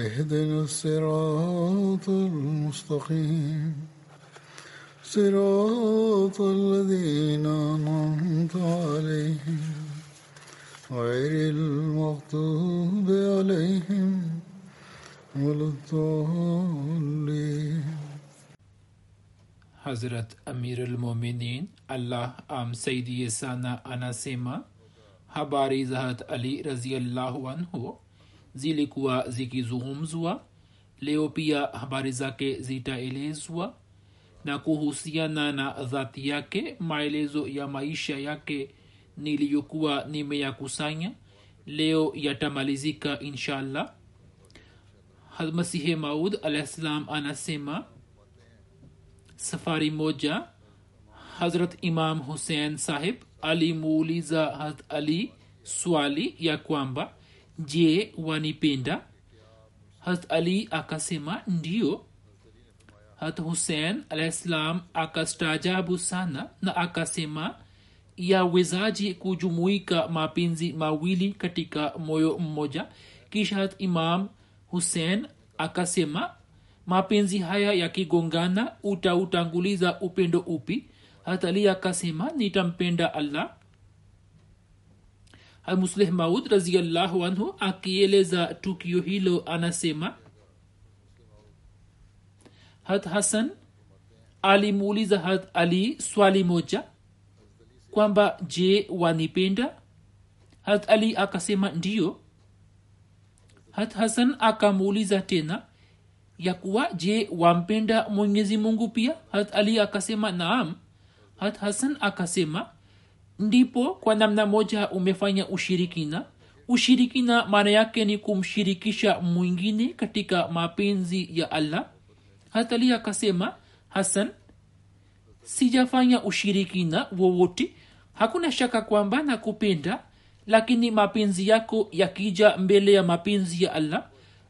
اهدنا الصراط المستقيم. صراط الذين أنعمت عليهم غير المغضوب عليهم ولا الضالين. حضرت امير المؤمنين الله ام سيدي سانا أنا سيما ہباری زهد علي رضي الله عنه zilikuwa zikizungumzwa. Leo pia habari zake zitaelezwa. Na kuhusiana na dhati yake maelezo ya maisha yake niliyokuwa nimeyakusanya leo yatamalizika inshallah. Masihe maud alahsalam anasema safari moja hazrat imam husein sahib alimuuliza ali swali ya kwamba je wanipenda? Hat ali akasema ndio hat husein alahissalam akastaajabu sana na akasema yawezaji kujumuika mapenzi mawili katika moyo mmoja? Kisha hat imam husein akasema mapenzi haya yakigongana utautanguliza upendo upi? Hata ali akasema nitampenda allah musleh maud raziallahu anhu akieleza tukio hilo anasema hat hasan alimuuliza hat ali swali moja kwamba je wanipenda? Hat ali akasema ndiyo. Hat hasan akamuuliza tena ya kuwa je wampenda mwenyezi mungu pia? Hat ali akasema naam. Hat hasan akasema ndipo kwa namna moja umefanya ushirikina. Ushirikina maana yake ni kumshirikisha mwingine katika mapenzi ya allah. Hatali akasema hasan sijafanya ushirikina wowote. Hakuna shaka kwamba nakupenda lakini mapenzi yako yakija mbele ya mapenzi ya allah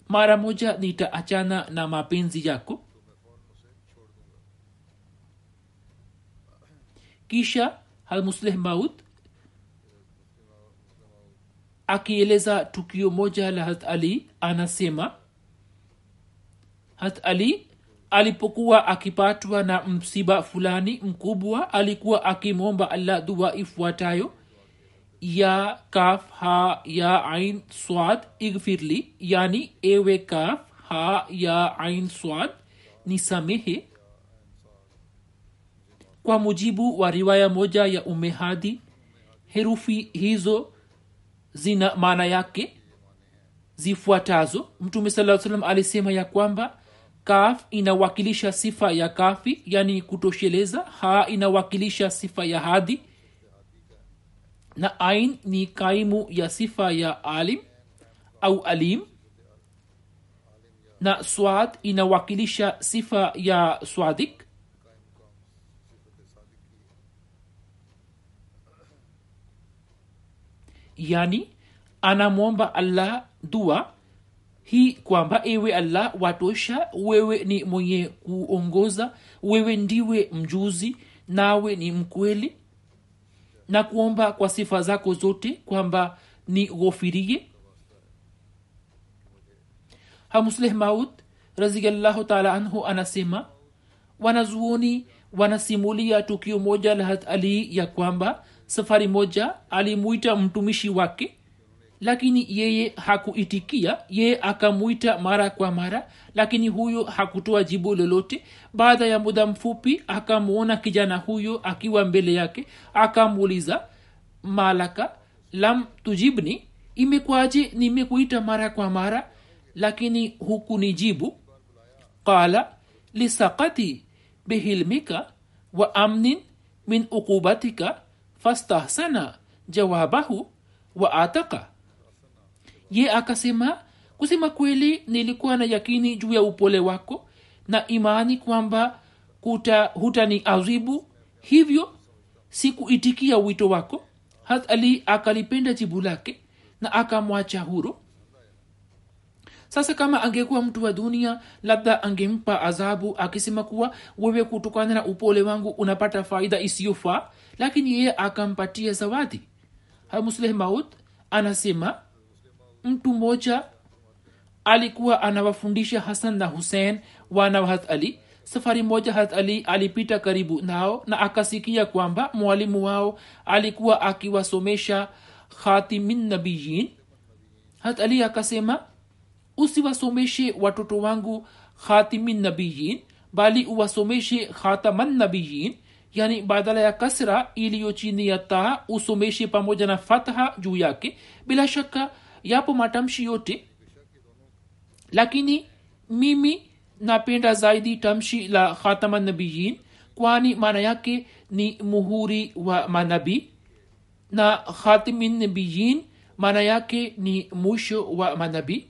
mara moja nitaachana na mapenzi yako. Kisha halmusleh maud? Akieleza tukio moja la hat ali anasema hat ali alipokuwa akipatwa na msiba fulani mkubwa alikuwa akimwomba allah dua ifuatayo ya kaf ha ya ain swad igfirli yani ewe kaf ha ya ain swad nisamehe kwa mujibu wa riwaya moja ya umehadi herufi hizo zina maana yake zifuatazo. Mtume saa salam alisema ya kwamba kaf inawakilisha sifa ya kafi yani kutosheleza ha inawakilisha sifa ya hadhi na ain ni kaimu ya sifa ya alim au alim na swad inawakilisha sifa ya swadik yani anamwomba allah dua hii kwamba ewe allah watosha wewe ni mwenye kuongoza wewe ndiwe mjuzi nawe ni mkweli. Na kuomba kwa sifa zako zote kwamba ni ghofirie. Hamusleh maud raziallahu taala anhu anasema wanazuoni wanasimulia tukio moja la ali ya kwamba safari moja alimuita mtumishi wake lakini yeye hakuitikia. Yeye akamwita mara kwa mara lakini huyo hakutoa jibu lolote. Baada ya muda mfupi akamwona kijana huyo akiwa mbele yake akamuuliza malaka lam tujibni? Imekwaje nimekuita mara kwa mara lakini hukunijibu? Qala lisakati bihilmika wa amnin min uqubatika fastahsana jawabahu wa ataka ye akasema kusema kweli nilikuwa na yakini juu ya upole wako na imani kwamba kuta hutani azibu hivyo sikuitikia wito wako. Hat ali akalipenda jibu lake na akamwacha huru sasa kama angekuwa mtu wa dunia labda angempa adhabu akisema kuwa wewe kutokana na upole wangu unapata faida isiyofaa lakini yeye akampatia zawadi. Hamusleh maud anasema mtu mmoja alikuwa anawafundisha hasan na husein wana wa ali. Safari moja hat ali alipita karibu nao na akasikia kwamba mwalimu wao alikuwa akiwasomesha khatimin nabiyin hat ali akasema usiwasomeshe watoto wangu khatimin nabiyin bali uwasomeshe khataman nabiyin yani badala ya kasra iliyo chini ya taa usomeshe pamoja na fatha juu yake. Bila shaka yapo matamshi yote. Lakini mimi napenda zaidi tamshi la khataman nabiyin kwani maana yake ni muhuri wa manabii na khatimin nabiyin maana yake ni mwisho wa manabii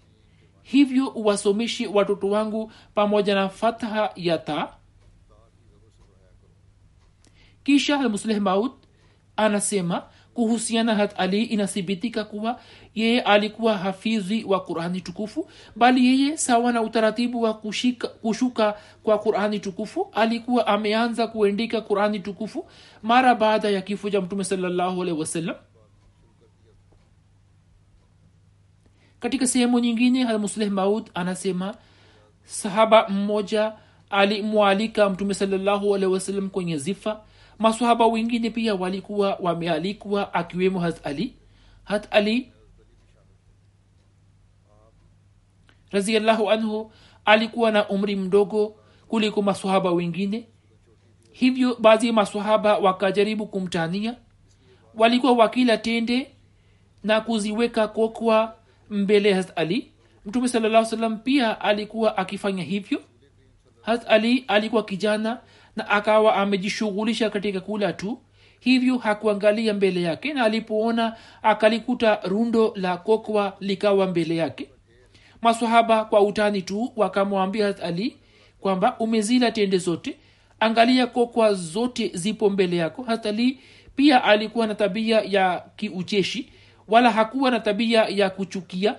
hivyo uwasomeshe watoto wangu pamoja na fatha ya taa kisha almusleh maud anasema kuhusiana hat ali inathibitika kuwa yeye alikuwa hafidhi wa qurani tukufu bali yeye sawa na utaratibu wa kushika, kushuka kwa qurani tukufu alikuwa ameanza kuendika qurani tukufu mara baada ya kifo cha mtume salllahu alehi wasallam katika sehemu nyingine musleh maud anasema sahaba mmoja alimwalika mtume salallahu alehi wasallam kwenye zifa. Masahaba wengine pia walikuwa wamealikwa akiwemo hat ali. Hat ali raziallahu anhu alikuwa na umri mdogo kuliko masahaba wengine. Hivyo baadhi ya masahaba wakajaribu kumtania. Walikuwa wakila tende na kuziweka kokwa mbele hat ali. Mtume sala salam pia alikuwa akifanya hivyo. Hat ali alikuwa kijana na akawa amejishughulisha katika kula tu. Hivyo hakuangalia mbele yake na alipoona akalikuta rundo la kokwa likawa mbele yake. Masahaba kwa utani tu wakamwambia hat ali kwamba umezila tende zote. Angalia kokwa zote zipo mbele yako. Hat ali pia alikuwa na tabia ya kiucheshi wala hakuwa na tabia ya kuchukia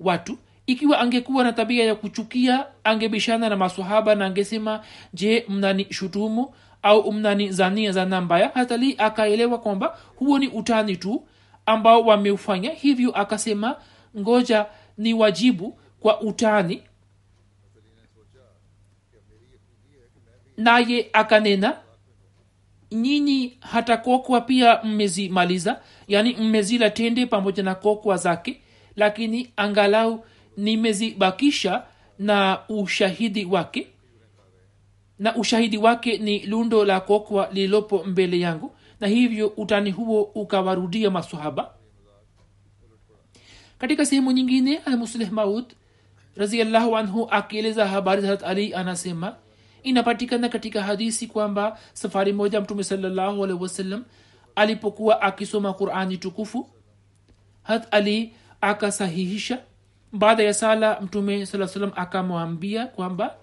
watu. Ikiwa angekuwa na tabia ya kuchukia angebishana na masahaba na angesema je mnani shutumu au mnani zania zana mbaya? Hatali akaelewa kwamba huo ni utani tu ambao wameufanya. Hivyo akasema ngoja ni wajibu kwa utani. Naye akanena nyinyi hata kokwa pia mmezimaliza? Yani mmezila tende pamoja na kokwa zake lakini angalau nimezibakisha na ushahidi wake. Na ushahidi wake ni lundo la kokwa lililopo mbele yangu na hivyo utani huo ukawarudia masahaba katika sehemu nyingine almuslih maud raziallahu anhu akieleza habari za ali anasema inapatikana katika hadisi kwamba safari moja mtume salllahu alehi wasallam alipokuwa akisoma qurani tukufu hat ali akasahihisha. Baada ya sala mtume saa salam akamwambia kwamba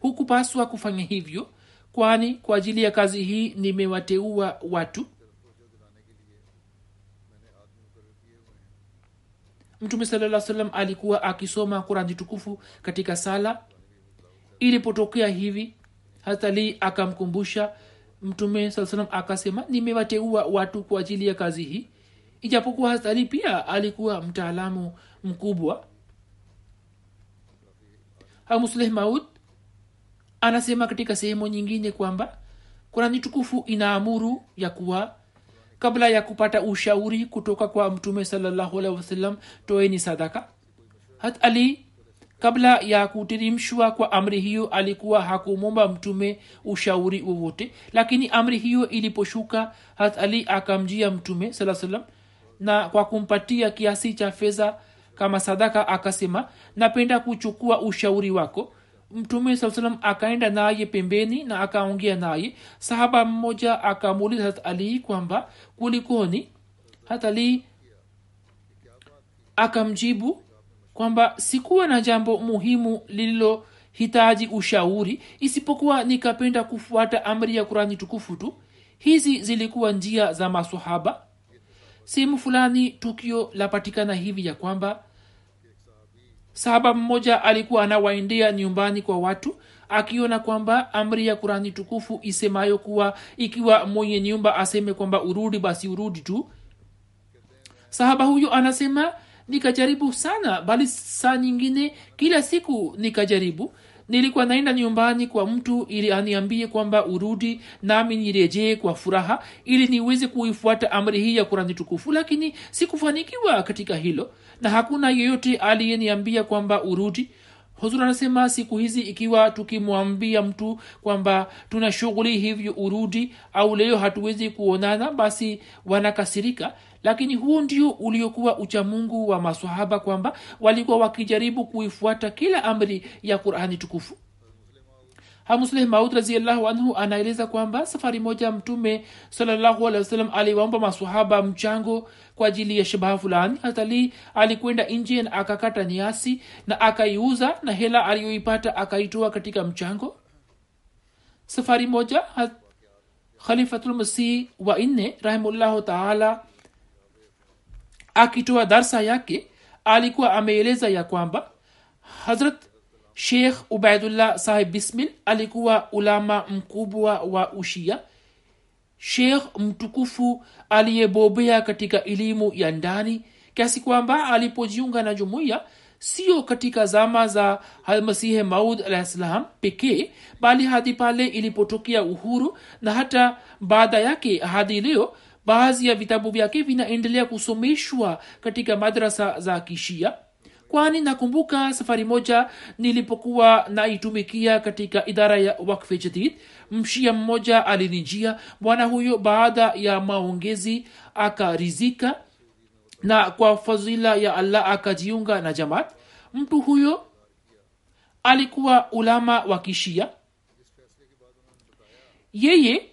hukupaswa kufanya hivyo kwani kwa ajili ya kazi hii nimewateua watu. Mtume salaa salam alikuwa akisoma kurani tukufu katika sala. Ilipotokea hivi hatali akamkumbusha mtume saa salam akasema nimewateua watu kwa ajili ya kazi hii. Ijapokuwa hatali pia alikuwa mtaalamu mkubwa. Hamusleh maud anasema katika sehemu nyingine kwamba kurani tukufu inaamuru ya kuwa kabla ya kupata ushauri kutoka kwa mtume salallahu alaihi wasallam toeni sadaka. Hat ali kabla ya kutirimshwa kwa amri hiyo alikuwa hakumwomba mtume ushauri wowote. Lakini amri hiyo iliposhuka hat ali akamjia mtume saa salam na kwa kumpatia kiasi cha fedha kama sadaka akasema napenda kuchukua ushauri wako. Mtume saa salam akaenda naye pembeni na akaongea naye. Sahaba mmoja akamuuliza hat ali kwamba kulikoni? Hat ali akamjibu kwamba sikuwa na jambo muhimu lililohitaji ushauri isipokuwa nikapenda kufuata amri ya kurani tukufu tu. Hizi zilikuwa njia za masahaba sehemu fulani tukio lapatikana hivi ya kwamba sahaba mmoja alikuwa anawaendea nyumbani kwa watu akiona kwamba amri ya kurani tukufu isemayo kuwa ikiwa mwenye nyumba aseme kwamba urudi basi urudi tu. Sahaba huyo anasema nikajaribu sana bali saa nyingine kila siku nikajaribu. Nilikuwa naenda nyumbani kwa mtu ili aniambie kwamba urudi nami nirejee kwa furaha ili niweze kuifuata amri hii ya kurani tukufu lakini sikufanikiwa katika hilo. Na hakuna yeyote aliyeniambia kwamba urudi. Huzur anasema siku hizi ikiwa tukimwambia mtu kwamba tuna shughuli hivyo urudi au leo hatuwezi kuonana basi wanakasirika lakini huo ndio uliokuwa uchamungu wa masahaba kwamba walikuwa wakijaribu kuifuata kila amri ya qurani tukufu. Hamusleh maud raziallahu anhu anaeleza kwamba safari moja mtume salallahu alehi wasallam aliwaomba masahaba mchango kwa ajili ya shabaha fulani. Hatali alikwenda nje na akakata niasi na akaiuza na hela aliyoipata akaitoa katika mchango. Safari moja khalifatulmasih wa nne rahimullahu taala akitoa darsa yake alikuwa ameeleza ya kwamba hazrat sheikh ubaidullah sahib bismil alikuwa ulama mkubwa wa ushia. Sheikh mtukufu aliyebobea katika elimu ya ndani kiasi kwamba alipojiunga na jumuiya sio katika zama za almasihe maud alah salam pekee bali hadi pale ilipotokea uhuru na hata baada yake hadi leo baadhi ya vitabu vyake vinaendelea kusomeshwa katika madrasa za kishia. Kwani nakumbuka safari moja nilipokuwa naitumikia katika idara ya wakfe jadid. Mshia mmoja alinijia bwana huyo baada ya maongezi akarizika na kwa fadhila ya allah akajiunga na jamaat. Mtu huyo alikuwa ulama wa kishia. Yeye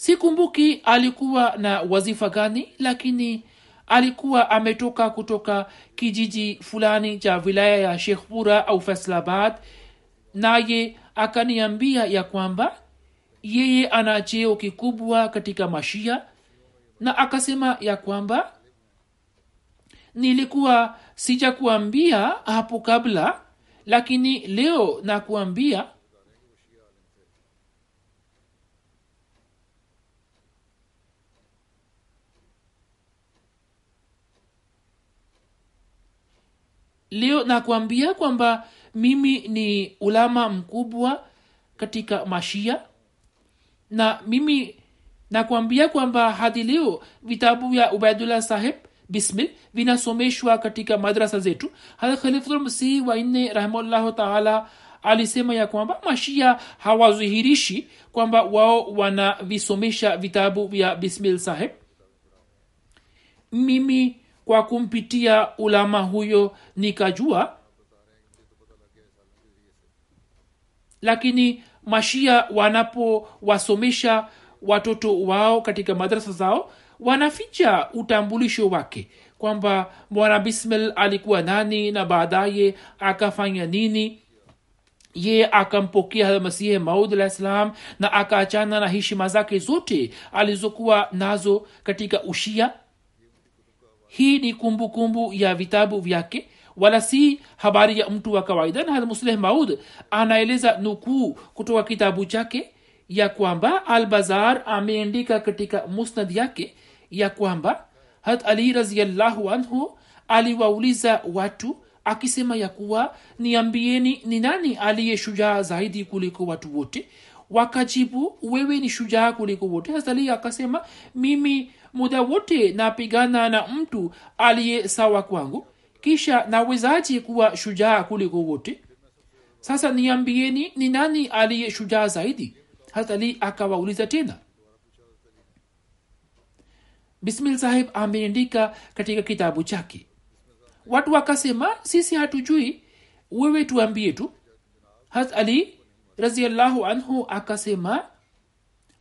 sikumbuki alikuwa na wazifa gani lakini alikuwa ametoka kutoka kijiji fulani cha wilaya ya shekhpura au faisalabad naye akaniambia ya kwamba yeye ana cheo kikubwa katika mashia na akasema ya kwamba nilikuwa sijakuambia hapo kabla lakini leo nakuambia leo nakwambia kwamba mimi ni ulama mkubwa katika mashia. Na mimi nakwambia kwamba hadi leo vitabu vya ubaidullah saheb bismil vinasomeshwa katika madrasa zetu. Hata khalifulmsihi wanne rahimahullahu taala alisema ya kwamba mashia hawazihirishi kwamba wao wanavisomesha vitabu vya bismil saheb mimi kwa kumpitia ulama huyo nikajua. Lakini mashia wanapowasomesha watoto wao katika madrasa zao wanaficha utambulisho wake. Kwamba bwana bismil alikuwa nani na baadaye akafanya nini. Ye akampokea masihi maud alah salam na akaachana na heshima zake zote alizokuwa nazo katika ushia hii ni kumbukumbu kumbu ya vitabu vyake wala si habari ya mtu wa kawaida. Na musleh maud anaeleza nukuu kutoka kitabu chake ya kwamba albazar ameandika katika musnad yake ya kwamba hat ali raziallahu anhu aliwauliza watu akisema ya kuwa niambieni ni nani aliye shujaa zaidi kuliko watu wote? Wakajibu wewe ni shujaa kuliko wote. Hasali akasema mimi muda wote napigana na mtu aliye sawa kwangu kisha nawezaji kuwa shujaa kuliko wote? Sasa niambieni ni nani aliye shujaa zaidi? Hatali akawauliza tena. Bismil sahib ameandika katika kitabu chake. Watu wakasema sisi hatujui. Wewe tuambie tu. Hat ali raziallahu anhu akasema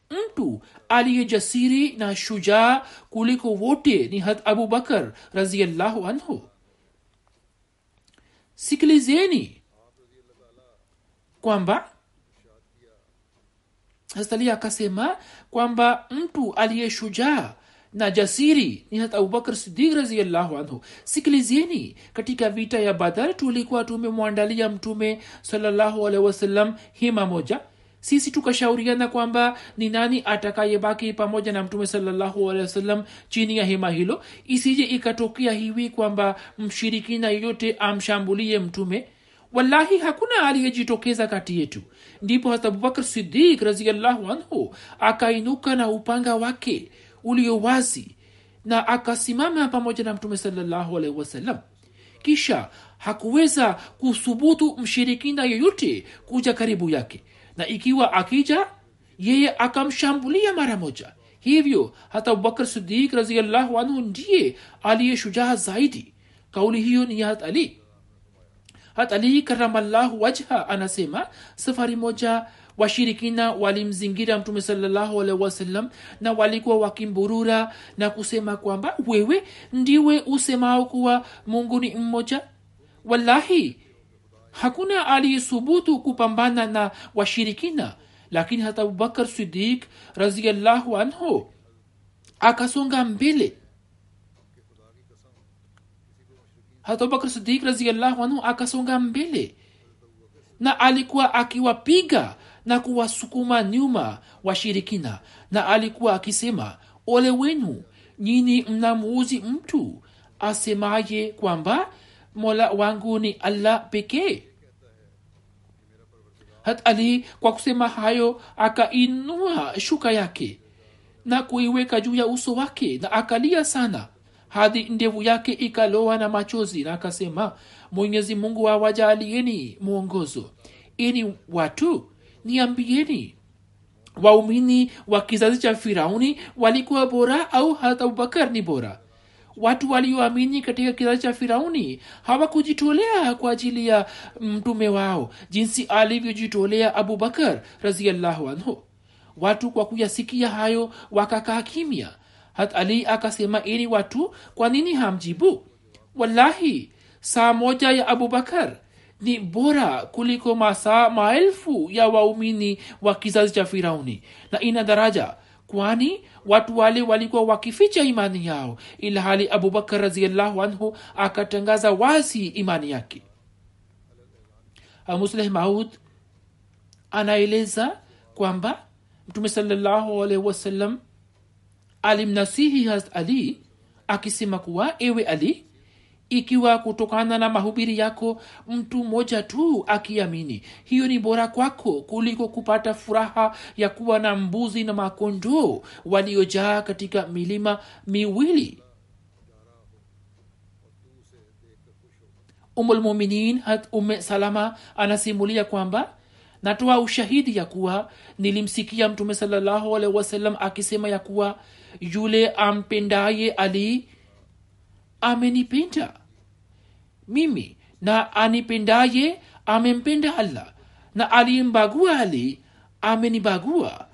mtu aliye jasiri na shujaa kuliko wote ni hat abubakar raziallahu anhu. Sikilizeni kwamba hastali akasema kwamba mtu aliye shujaa na jasiri ni hata abubakar sidik raziallahu anhu. Sikilizeni katika vita ya badar tulikuwa tumemwandalia mtume salllahu alehi wasallam hima moja sisi tukashauriana kwamba ni nani atakayebaki pamoja na mtume salallahu chini ya hema hilo. Isije ikatokea hivi kwamba mshirikina yeyote amshambulie mtume. Wallahi hakuna aliyejitokeza kati yetu. Ndipo hasa abubakar sidik raziallahu anhu akainuka na upanga wake ulio wazi na akasimama pamoja na mtume salallahu alaihi wasallam. Kisha hakuweza kuthubutu mshirikina yeyote kuja karibu yake na ikiwa akija yeye akamshambulia mara moja. Hivyo hata abubakar sidik raziallahu anhu ndiye aliye shujaa zaidi. Kauli hiyo ni ya hat ali. Hat ali karamallahu wajha anasema safari moja washirikina walimzingira mtume salllahu alaihi wasallam na walikuwa wakimburura na kusema kwamba wewe ndiwe usemao kuwa mungu ni mmoja. Wallahi hakuna aliyesubutu kupambana na washirikina lakini hata abubakar sidik raziallahu anhu akasonga mbele. Hata abubakar sidik raziallahu anhu akasonga mbele na alikuwa akiwapiga na kuwasukuma nyuma washirikina na alikuwa akisema ole wenu nyini mnamuuzi mtu asemaye kwamba mola wangu ni allah pekee. Hat ali kwa kusema hayo akainua shuka yake na kuiweka juu ya uso wake na akalia sana. Hadi ndevu yake ikaloa na machozi na akasema mwenyezi mungu awajalieni mwongozo. Ini watu niambieni waumini wa kizazi cha firauni walikuwa bora au hata abubakar ni bora watu walioamini katika kizazi cha firauni hawakujitolea kwa ajili ya mtume wao jinsi alivyojitolea abubakar raziallahu anhu. Watu kwa kuyasikia hayo wakakaa kimya. Hat ali akasema ili watu kwa nini hamjibu? Wallahi saa moja ya abubakar ni bora kuliko masaa maelfu ya waumini wa kizazi cha firauni. Na ina daraja kwani watu wale walikuwa wakificha imani yao ila hali abubakar raziallahu anhu akatangaza wazi imani yake. Musleh maud anaeleza kwamba mtume salallahu alaihi wasallam alimnasihi has ali akisema kuwa ewe ali ikiwa kutokana na mahubiri yako mtu mmoja tu akiamini hiyo ni bora kwako kuliko kupata furaha ya kuwa na mbuzi na makondoo waliojaa katika milima miwili. Umulmuminin hat ume salama anasimulia kwamba natoa ushahidi ya kuwa nilimsikia mtume salallahu alaihi wasallam akisema ya kuwa yule ampendaye ali amenipenda mimi na anipendaye amempenda allah. Na aliyembagua ali amenibagua.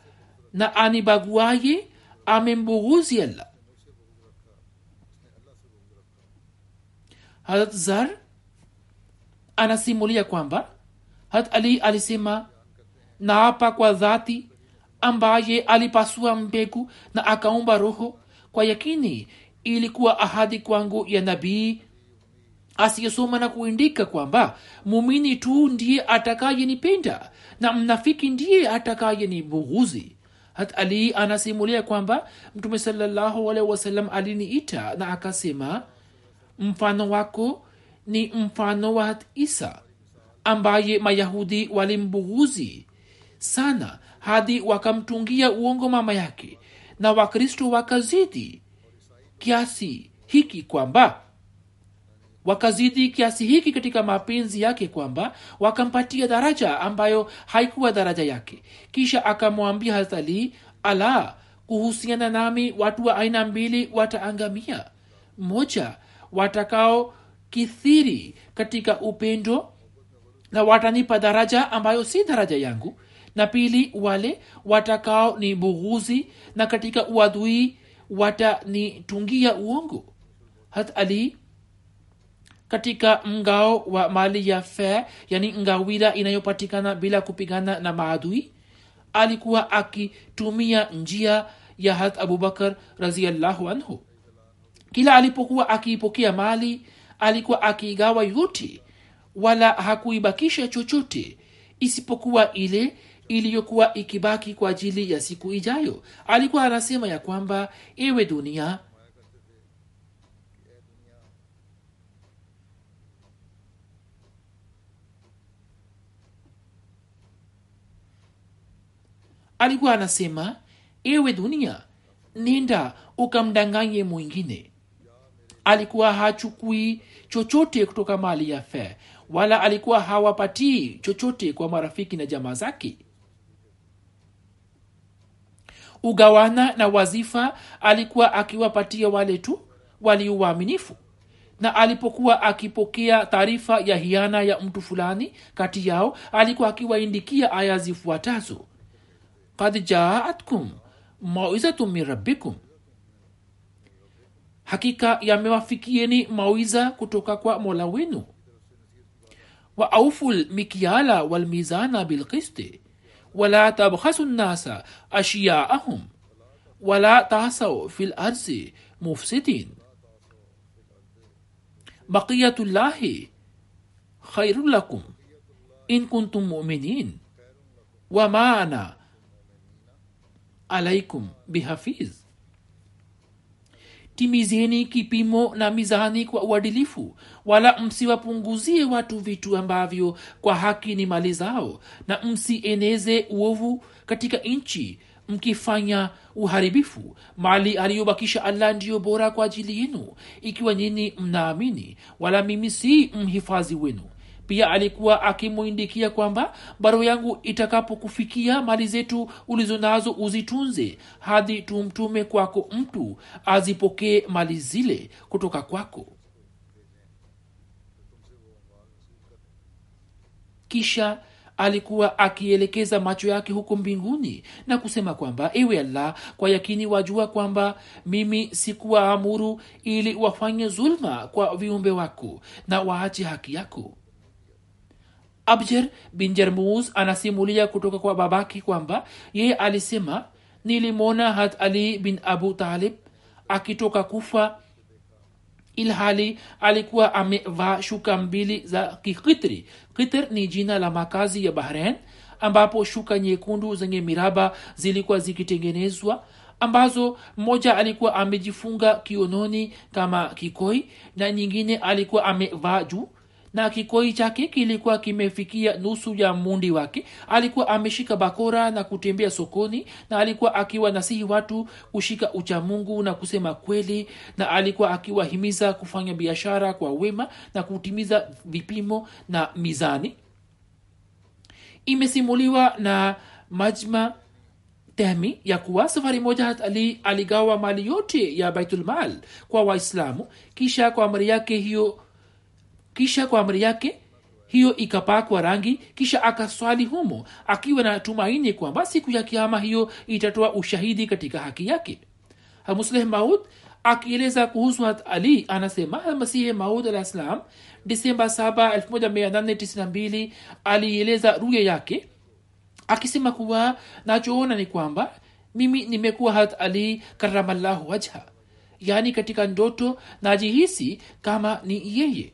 Na anibaguaye amembughuzi allah. Harat zar anasimulia kwamba harat ali alisema naapa kwa dhati ambaye alipasua mbegu na akaumba roho. Kwa yakini ilikuwa ahadi kwangu ya nabii asiyesoma na kuindika kwamba mumini tu ndiye atakayenipenda na mnafiki ndiye atakayenibughuzi hat ali anasimulia kwamba mtume salllahu alaihi wasallam aliniita na akasema mfano wako ni mfano wa isa ambaye mayahudi walimbughuzi sana hadi wakamtungia uongo mama yake na wakristo wakazidi. Kiasi hiki kwamba wakazidi kiasi hiki katika mapenzi yake kwamba wakampatia daraja ambayo haikuwa daraja yake. Kisha akamwambia hazali ala kuhusiana nami watu wa aina mbili wataangamia. Mmoja watakao kithiri katika upendo na watanipa daraja ambayo si daraja yangu na pili wale watakao ni bughuzi na katika uadui watanitungia uongo. Hat ali katika mgao wa mali ya fe yani ngawira inayopatikana bila kupigana na maadui. Alikuwa akitumia njia ya hat abubakar raziallahu anhu. Kila alipokuwa akiipokea mali alikuwa akiigawa yote wala hakuibakisha chochote isipokuwa ile iliyokuwa ikibaki kwa ajili ya siku ijayo. Alikuwa anasema ya kwamba ewe dunia alikuwa anasema ewe dunia nenda ukamdanganye mwingine. Alikuwa hachukui chochote kutoka mali ya fe wala alikuwa hawapatii chochote kwa marafiki na jamaa zake. Ugawana na wazifa alikuwa akiwapatia wale tu waliuwaaminifu na alipokuwa akipokea taarifa ya hiana ya mtu fulani kati yao alikuwa akiwaindikia aya zifuatazo kad jaatkum mauizatu min rabbikum hakika yamewafikieni mawiza kutoka kwa mola wenu wa aufu lmikyala walmizana bilqisti wala tabkhasu nnasa ashiyaahum wala tasau fi larzi mufsidin baqiyatu llahi khairu lakum in kuntum muminin wama ana alaikum bihafiz. Timizeni kipimo na mizani kwa uadilifu wala msiwapunguzie watu vitu ambavyo kwa haki ni mali zao na msieneze uovu katika nchi mkifanya uharibifu. Mali aliyobakisha allah ndiyo bora kwa ajili yenu ikiwa nyini mnaamini wala mimi si mhifadhi wenu pia alikuwa akimwindikia kwamba barua yangu itakapokufikia mali zetu ulizo nazo uzitunze hadi tumtume kwako mtu azipokee mali zile kutoka kwako. Kisha alikuwa akielekeza macho yake huko mbinguni na kusema kwamba ewe allah kwa yakini wajua kwamba mimi sikuwaamuru ili wafanye zulma kwa viumbe wako na waache haki yako abjer bin jermus anasimulia kutoka kwa babake kwamba yeye alisema nilimwona hat ali bin abu talib akitoka kufa ilhali alikuwa amevaa shuka mbili za kikitri. Kitr ni jina la makazi ya bahrain ambapo shuka nyekundu zenye miraba zilikuwa zikitengenezwa ambazo mmoja alikuwa amejifunga kiononi kama kikoi na nyingine alikuwa amevaa juu na kikoi chake kilikuwa kimefikia nusu ya mundi wake. Alikuwa ameshika bakora na kutembea sokoni na alikuwa akiwa nasihi watu kushika uchamungu na kusema kweli na alikuwa akiwahimiza kufanya biashara kwa wema na kutimiza vipimo na mizani. Imesimuliwa na majma tehmi ya kuwa safari moja ali aligawa mali yote ya baitulmal kwa waislamu kisha kwa amri yake hiyo kisha kwa amri yake hiyo ikapakwa rangi kisha akaswali humo akiwa na tumaini kwamba siku ya kiama hiyo itatoa ushahidi katika haki yake. Hamusleh maud akieleza kuhusu hat ali anasema masihi maud alah ssalam disemba 7 1892 alieleza ruya yake akisema kuwa nachoona ni kwamba mimi nimekuwa hat ali karamallahu wajha. Yaani katika ndoto najihisi kama ni yeye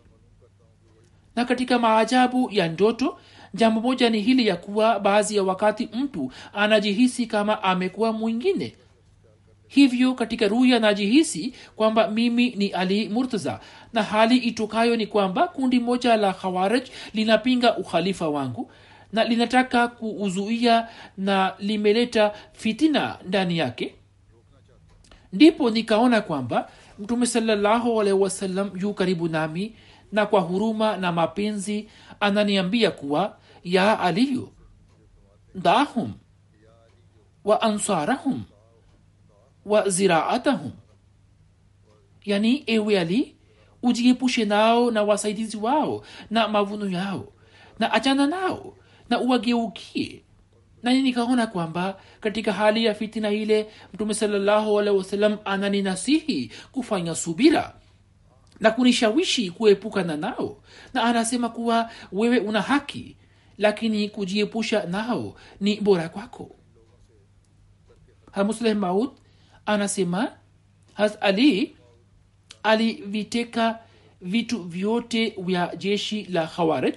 na katika maajabu ya ndoto jambo moja ni hili ya kuwa baadhi ya wakati mtu anajihisi kama amekuwa mwingine. Hivyo katika ruya najihisi kwamba mimi ni ali murtaza na hali itokayo ni kwamba kundi moja la khawaraj linapinga ukhalifa wangu na linataka kuuzuia na limeleta fitina ndani yake. Ndipo nikaona kwamba mtume salallahu alaihi wasallam yu karibu nami na kwa huruma na mapenzi ananiambia kuwa ya aliyu dahum wa ansarahum wa ziraatahum. Yani ewe ali ujiepushe nao na wasaidizi wao na mavuno yao na achana nao na uwageukie. Nani nikaona kwamba katika hali ya fitina ile mtume salallahu alehi wasallam ananinasihi kufanya subira na kunishawishi kuepukana nao. Na anasema kuwa wewe una haki lakini kujiepusha nao ni bora kwako. Hamusleh maud anasema has ali aliviteka vitu vyote vya jeshi la khawarij.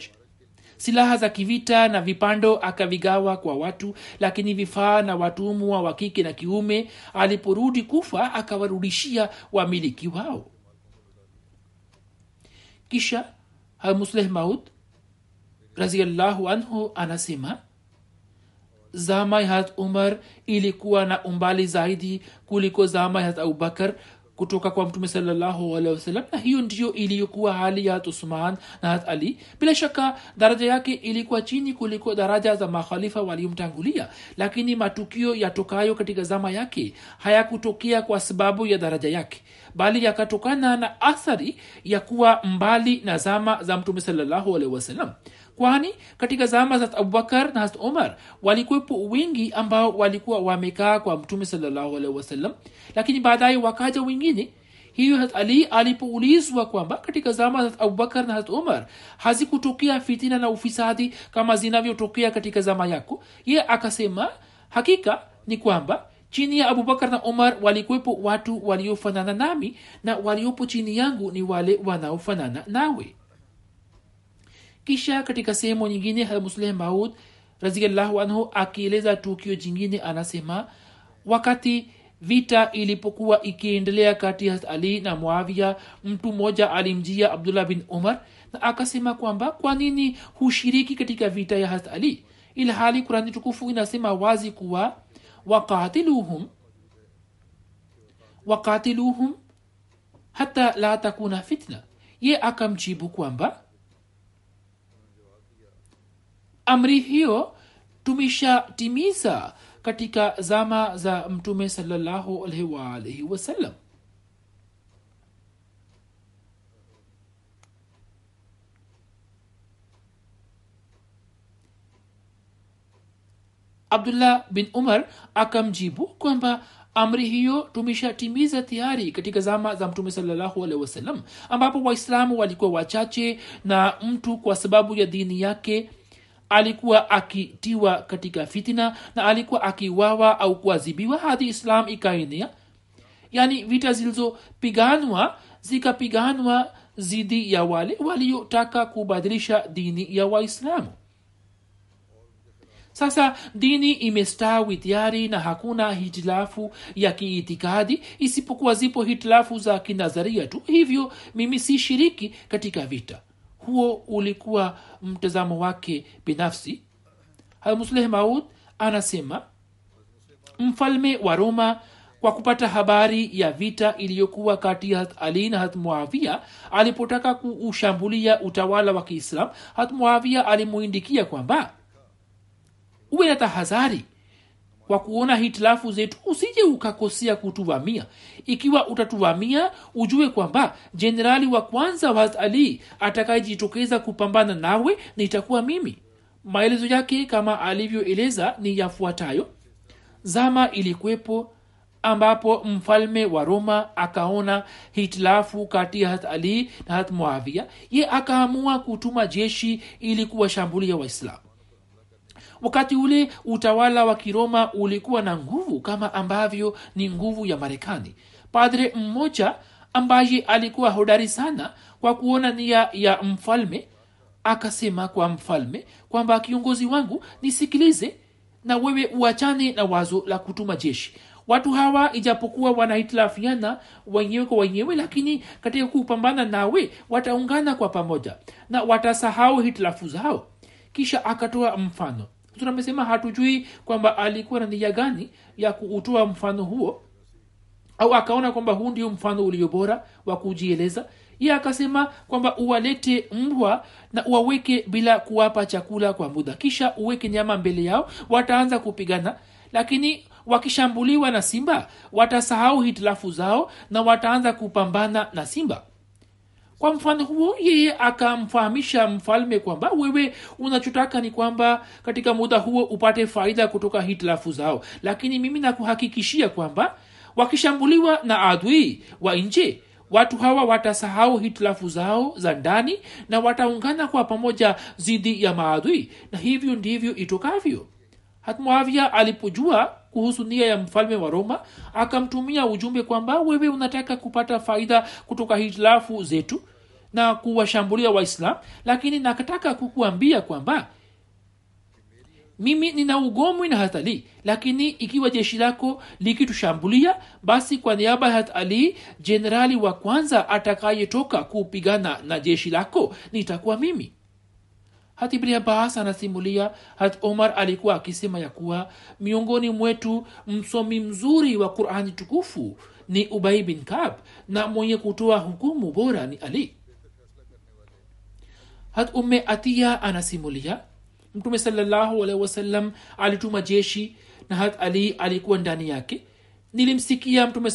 Silaha za kivita na vipando akavigawa kwa watu lakini vifaa na watumwa wa kike na kiume. Aliporudi kufa akawarudishia wamiliki wao kisha hamusleh maud raziallahu anhu anasema zama ya hat umar ilikuwa na umbali zaidi kuliko zama ya abubakar kutoka kwa mtume wasallam. Na hiyo ndiyo iliyokuwa hali ya hat usman na hat ali. Bila shaka daraja yake ilikuwa chini kuliko daraja za makhalifa waliomtangulia. Lakini matukio yatokayo katika zama yake hayakutokea kwa sababu ya daraja yake bali yakatokana na athari ya kuwa mbali na zama za mtume salallahu alehi wasallam. Kwani katika zama za abubakar na hat umar walikuwepo wengi ambao walikuwa wamekaa kwa mtume salallahu alehi wasallam lakini baadaye wakaja wengine. Hiyo hat ali alipoulizwa kwamba katika zama za abubakar na hat umar hazikutokea fitina na ufisadi kama zinavyotokea katika zama yako ye akasema hakika ni kwamba chini ya abubakar na umar walikuwepo watu waliofanana nami na waliopo chini yangu ni wale wanaofanana nawe. Kisha katika sehemu nyingine hamusleh maud raziallahu anhu akieleza tukio jingine anasema wakati vita ilipokuwa ikiendelea kati ya ali na muavia mtu mmoja alimjia abdullah bin umar na akasema kwamba kwa nini hushiriki katika vita ya hat ali? Kurani tukufu inasema wazi kuwa wakatiluhum وقاتلوهم hata la takuna fitna ye akamjibu kwamba amri hiyo tumeshatimiza katika zama za mtume salllahu alaihi waalaihi wasallam abdullah bin umar akamjibu kwamba amri hiyo tumeshatimiza tayari katika zama za mtume salallahu alehi wasallam ambapo waislamu walikuwa wachache na mtu kwa sababu ya dini yake alikuwa akitiwa katika fitina na alikuwa akiwawa au kuadhibiwa hadi islam ikaenea. Yaani vita zilizopiganwa zikapiganwa zidi ya wale waliotaka kubadilisha dini ya waislamu sasa dini imestawi tayari na hakuna hitilafu ya kiitikadi isipokuwa zipo hitilafu za kinadharia tu. Hivyo mimi si shiriki katika vita. Huo ulikuwa mtazamo wake binafsi. Hamusleh maud anasema mfalme wa roma kwa kupata habari ya vita iliyokuwa kati ya ali na hatmuavia alipotaka kuushambulia utawala wa kiislam hatmuavia alimuindikia kwamba uwe na tahadhari kwa kuona hitilafu zetu usije ukakosea kutuvamia. Ikiwa utatuvamia ujue kwamba jenerali wa kwanza wa atakayejitokeza kupambana nawe nitakuwa mimi. Maelezo yake kama alivyoeleza ni yafuatayo. Zama ilikuwepo ambapo mfalme wa roma akaona hitilafu kati ya hat ali na hat ye akaamua kutuma jeshi ili kuwashambulia waislamu wakati ule utawala wa kiroma ulikuwa na nguvu kama ambavyo ni nguvu ya marekani. Padre mmoja ambaye alikuwa hodari sana kwa kuona nia ya mfalme akasema kwa mfalme kwamba kiongozi wangu nisikilize na wewe uachane na wazo la kutuma jeshi. Watu hawa ijapokuwa wanahitilafiana wenyewe kwa wenyewe lakini katika kupambana nawe wataungana kwa pamoja na watasahau hitilafu zao. Kisha akatoa mfano Amesema hatujui kwamba alikuwa na nia gani ya kuutoa mfano huo. Au akaona kwamba huu ndio mfano ulio bora wa kujieleza. Ye akasema kwamba uwalete mbwa na uwaweke bila kuwapa chakula kwa muda. Kisha uweke nyama mbele yao wataanza kupigana. Lakini wakishambuliwa na simba watasahau hitilafu zao na wataanza kupambana na simba kwa mfano huo yeye akamfahamisha mfalme kwamba wewe unachotaka ni kwamba katika muda huo upate faida kutoka hitilafu zao. Lakini mimi nakuhakikishia kwamba wakishambuliwa na adui wa nje watu hawa watasahau hitilafu zao za ndani na wataungana kwa pamoja dhidi ya maadui. Na hivyo ndivyo itokavyo. Hatmuavya alipojua kuhusu nia ya mfalme wa roma akamtumia ujumbe kwamba wewe unataka kupata faida kutoka hitilafu zetu na kuwashambulia waislam lakini nakataka kukuambia kwamba mimi nina ugomwi na hatali lakini ikiwa jeshi lako likitushambulia basi kwa niaba ya hatali jenerali wa kwanza atakayetoka kupigana na jeshi lako nitakuwa mimi. Hat anasimulia hat omar alikuwa akisema ya kuwa miongoni mwetu msomi mzuri wa qurani tukufu ni ubai bin kab na mwenye kutoa hukumu bora ni ali hat umme atia anasimulia mtume wasallam alituma jeshi na hat ali alikuwa ndani yake. Nilimsikia mtume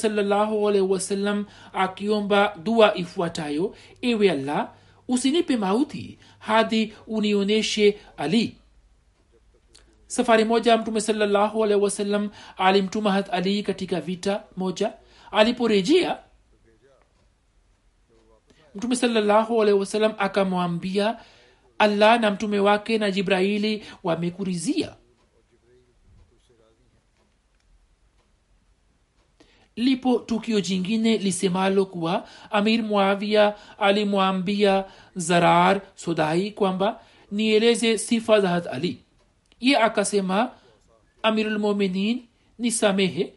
wasallam akiomba dua ifuatayo ewe allah usinipe mauti hadi unionyeshe ali. Safari moja mtume salallahu alaihi wasallam alimtuma hat ali katika vita moja. Aliporejea mtume salallahu akamwambia allah na mtume wake na jibraili wamekurizia lipo tukio jingine lisemalo kuwa amir muavia alimwambia zarar sodai kwamba nieleze sifa za hat ali. Ye akasema amirulmuminin ni samehe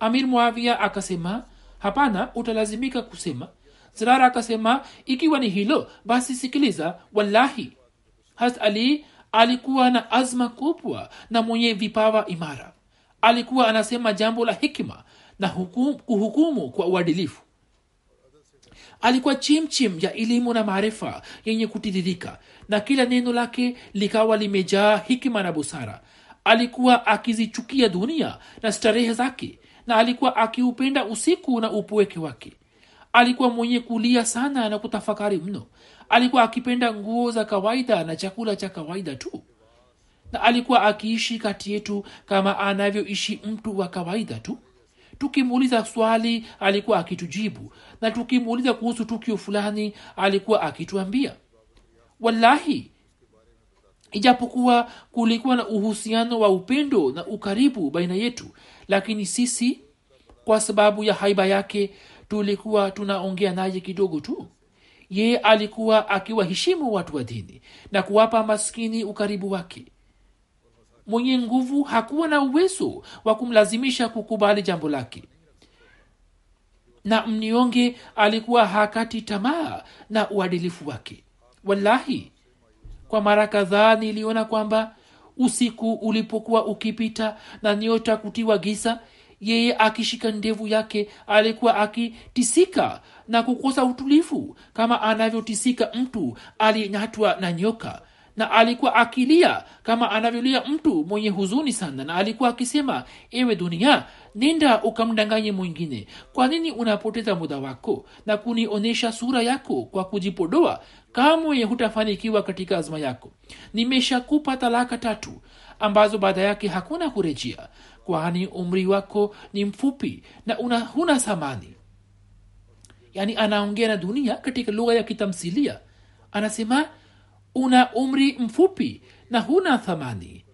amir muavia akasema hapana utalazimika kusema zarar akasema ikiwa ni hilo basi sikiliza. Wallahi hat ali alikuwa na azma kubwa na mwenye vipawa imara. Alikuwa anasema jambo la hikima na hukum, kuhukumu kwa uadilifu. Alikuwa chimchim ya elimu na maarifa yenye kutiririka na kila neno lake likawa limejaa hikima na busara. Alikuwa akizichukia dunia na starehe zake na alikuwa akiupenda usiku na upweke wake alikuwa mwenye kulia sana na kutafakari mno. Alikuwa akipenda nguo za kawaida na chakula cha kawaida tu. Na alikuwa akiishi kati yetu kama anavyoishi mtu wa kawaida tu. Tukimuuliza swali alikuwa akitujibu. Na tukimuuliza kuhusu tukio fulani alikuwa akituambia. Wallahi ijapokuwa kulikuwa na uhusiano wa upendo na ukaribu baina yetu lakini sisi kwa sababu ya haiba yake tulikuwa tunaongea naye kidogo tu. Yeye alikuwa akiwaheshimu watu wa dini na kuwapa maskini ukaribu wake. Mwenye nguvu hakuwa na uwezo wa kumlazimisha kukubali jambo lake. Na mnyonge alikuwa hakati tamaa na uadilifu wake. Wallahi kwa mara kadhaa niliona kwamba usiku ulipokuwa ukipita na nyota kutiwa giza yeye akishika ndevu yake alikuwa akitisika na kukosa utulivu. Kama anavyotisika mtu aliyenyatwa na nyoka na alikuwa akilia kama anavyolia mtu mwenye huzuni sana na alikuwa akisema ewe dunia nenda ukamdanganye mwingine. Kwa nini unapoteza muda wako na kunionyesha sura yako kwa kujipodoa? Kamwe hutafanikiwa katika azma yako. Nimeshakupa talaka tatu ambazo baada yake hakuna kurejea kwani umri wako ni mfupi na una huna thamani. Yaani anaongea na dunia katika lugha ya kitamsilia anasema una umri mfupi na huna thamani.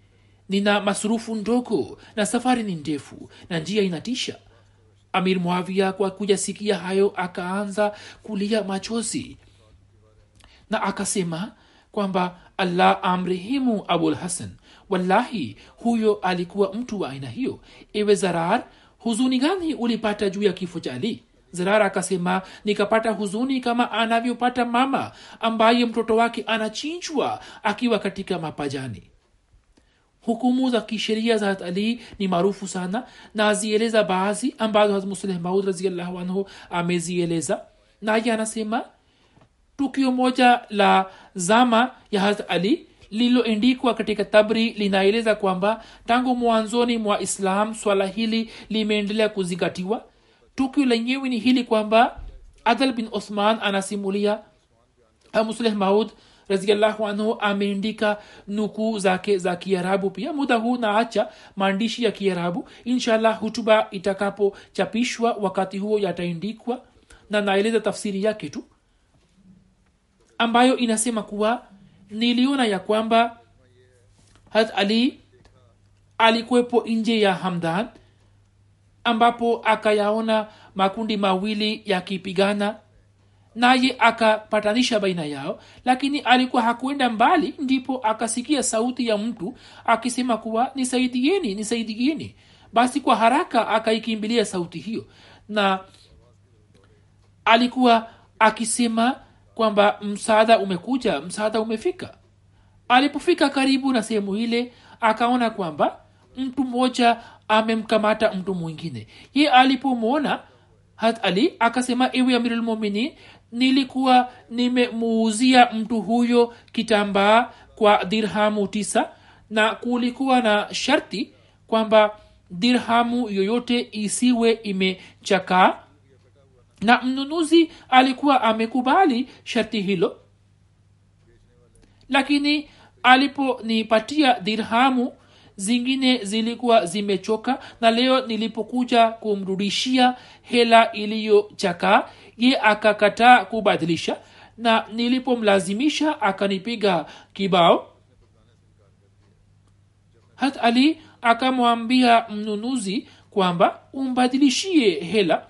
Nina masurufu ndogo na safari ni ndefu na njia inatisha. Amir mwavia kwa kujasikia hayo akaanza kulia machozi na akasema kwamba allah amrehemu abul hasan wallahi huyo alikuwa mtu wa aina hiyo. Iwe zarar huzuni gani ulipata juu ya kifo cha ali? Zarar akasema nikapata huzuni kama anavyopata mama ambaye mtoto wake anachinjwa akiwa katika mapajani. Hukumu za kisheria za ali ni maarufu sana na azieleza baadhi ambazo hazmusleh maud anhu amezieleza. Naye anasema tukio moja la zama ya hat ali lililoendikwa katika tabri linaeleza kwamba tangu mwanzoni mwa islam swala hili limeendelea kuzingatiwa. Tukio lenyewe ni hili kwamba adal bin uthman anasimulia musleh maud raziallahu anhu ameandika nukuu zake za kiarabu. Pia muda huu naacha maandishi ya kiarabu. Inshallah hutuba itakapochapishwa wakati huo yataendikwa na naeleza tafsiri yake tu ambayo inasema kuwa niliona ya kwamba hat ali alikuwepo nje ya hamdan ambapo akayaona makundi mawili yakipigana naye akapatanisha baina yao lakini alikuwa hakuenda mbali ndipo akasikia sauti ya mtu akisema kuwa nisaidieni nisaidieni. Basi kwa haraka akaikimbilia sauti hiyo na alikuwa akisema kwamba msaada umekuja msaada umefika. Alipofika karibu na sehemu ile akaona kwamba mtu mmoja amemkamata mtu mwingine. Ye alipomwona hat ali akasema ewe amirulmuminin nilikuwa nimemuuzia mtu huyo kitambaa kwa dirhamu tisa na kulikuwa na sharti kwamba dirhamu yoyote isiwe imechakaa na mnunuzi alikuwa amekubali sharti hilo. Lakini aliponipatia dirhamu zingine zilikuwa zimechoka na leo nilipokuja kumrudishia hela iliyochakaa ye akakataa kubadilisha na nilipomlazimisha akanipiga kibao. Hat ali akamwambia mnunuzi kwamba umbadilishie hela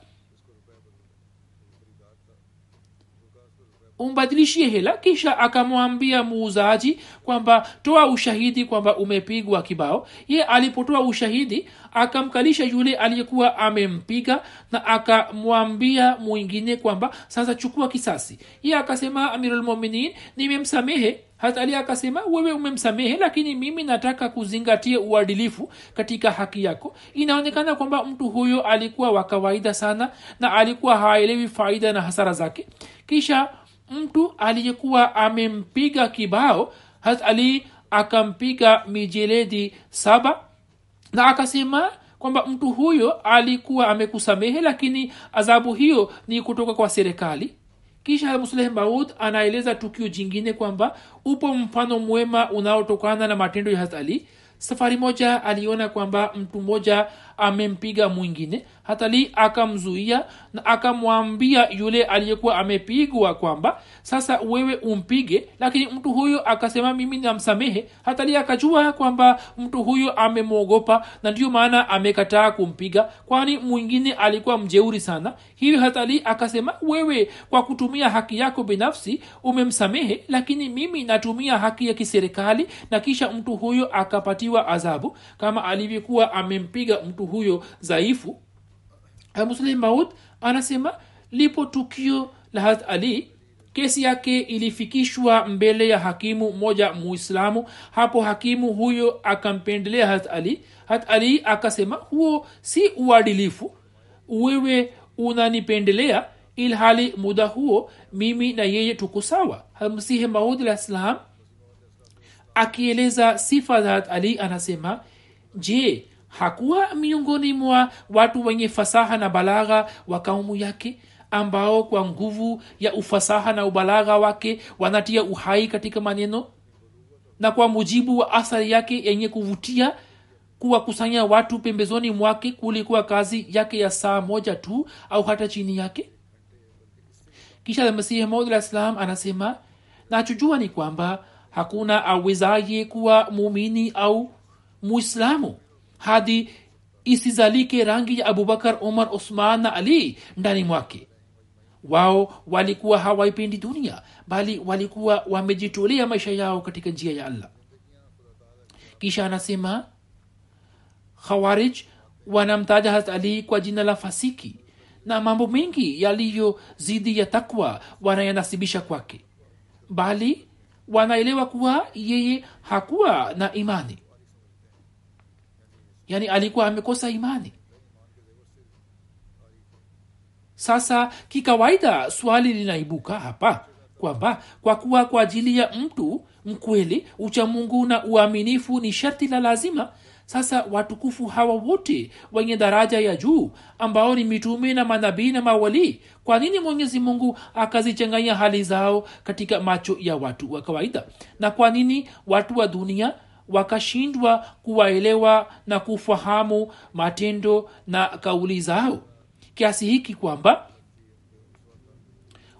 umbadilishie hela kisha akamwambia muuzaji kwamba toa ushahidi kwamba umepigwa kibao. Ye alipotoa ushahidi akamkalisha yule aliyekuwa amempiga na akamwambia mwingine kwamba sasa chukua kisasi. Ye akasema amirulmuminin nimemsamehe. Hata akasema wewe umemsamehe lakini mimi nataka kuzingatia uadilifu katika haki yako. Inaonekana kwamba mtu huyo alikuwa wa kawaida sana na alikuwa haelewi faida na hasara zake. Kisha mtu aliyekuwa amempiga kibao hat ali akampiga mijeledi saba na akasema kwamba mtu huyo alikuwa amekusamehe lakini adhabu hiyo ni kutoka kwa serikali. Kisha musleh maud anaeleza tukio jingine kwamba upo mfano mwema unaotokana na matendo ya hat ali. Safari moja aliona kwamba mtu mmoja amempiga mwingine. Hatali akamzuia na akamwambia yule aliyekuwa amepigwa kwamba sasa wewe umpige. Lakini mtu huyo akasema mimi namsamehe. Hatali akajua kwamba mtu huyo amemwogopa na ndiyo maana amekataa kumpiga kwani mwingine alikuwa mjeuri sana. Hivyo hatali akasema wewe kwa kutumia haki yako binafsi umemsamehe lakini mimi natumia haki ya kiserikali na kisha mtu huyo akapatiwa adhabu. Kama alivyokuwa amempiga mtu huyo dhaifu muslim maud anasema lipo tukio la hat ali. Kesi yake ilifikishwa mbele ya hakimu mmoja muislamu. Hapo hakimu huyo akampendelea hat ali. Hat ali akasema huo si uadilifu. Wewe unanipendelea ilhali muda huo mimi na yeye tuko sawa. Maud alah salam akieleza sifa za hat ali anasema je hakuwa miongoni mwa watu wenye fasaha na balagha wa kaumu yake ambao kwa nguvu ya ufasaha na ubalagha wake wanatia uhai katika maneno na kwa mujibu wa athari yake yenye kuvutia kuwakusanya watu pembezoni mwake kulikuwa kazi yake ya saa moja tu au hata chini yake. Kisha masihi maud salam anasema nachojua ni kwamba hakuna awezaye kuwa muumini au muislamu hadi isizalike rangi ya abubakar umar usman na ali ndani mwake. Wao walikuwa hawaipendi dunia bali walikuwa wamejitolea maisha yao katika njia ya allah. Kisha anasema khawarij wanamtaja hat ali kwa jina la fasiki na mambo mengi yaliyo zidi ya takwa wanayanasibisha kwake. Bali wanaelewa kuwa yeye hakuwa na imani yaani alikuwa amekosa imani. Sasa kikawaida swali linaibuka hapa kwamba kwa kuwa kwa ajili ya mtu mkweli uchamungu na uaminifu ni sharti la lazima sasa watukufu hawa wote wenye daraja ya juu ambao ni mitume na manabii na mawalii kwa nini mwenyezi mungu akazichanganya hali zao katika macho ya watu wa kawaida? Na kwa nini watu wa dunia wakashindwa kuwaelewa na kufahamu matendo na kauli zao. Kiasi hiki kwamba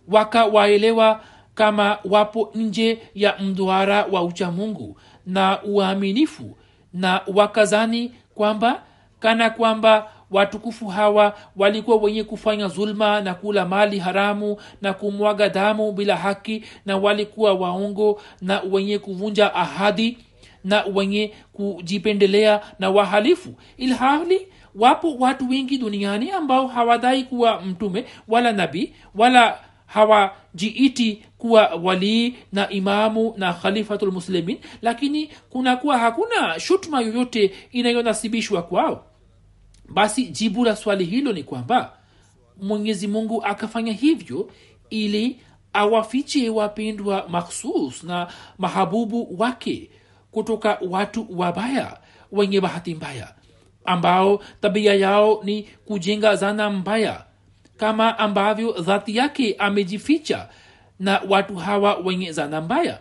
wakawaelewa kama wapo nje ya mduara wa uchamungu na uaminifu na wakazani kwamba kana kwamba watukufu hawa walikuwa wenye kufanya zulma na kula mali haramu na kumwaga damu bila haki na walikuwa waongo na wenye kuvunja ahadi na wenye kujipendelea na wahalifu ilhali wapo watu wengi duniani ambao hawadhai kuwa mtume wala nabii wala hawajiiti kuwa walii na imamu na khalifatulmuslimin lakini kunakuwa hakuna shutuma yoyote inayonasibishwa kwao. Basi jibu la swali hilo ni kwamba mwenyezi mungu akafanya hivyo ili awafiche wapendwa makhsus na mahabubu wake kutoka watu wabaya wenye bahati mbaya ambao tabia yao ni kujenga zana mbaya kama ambavyo dhati yake amejificha na watu hawa wenye zana mbaya.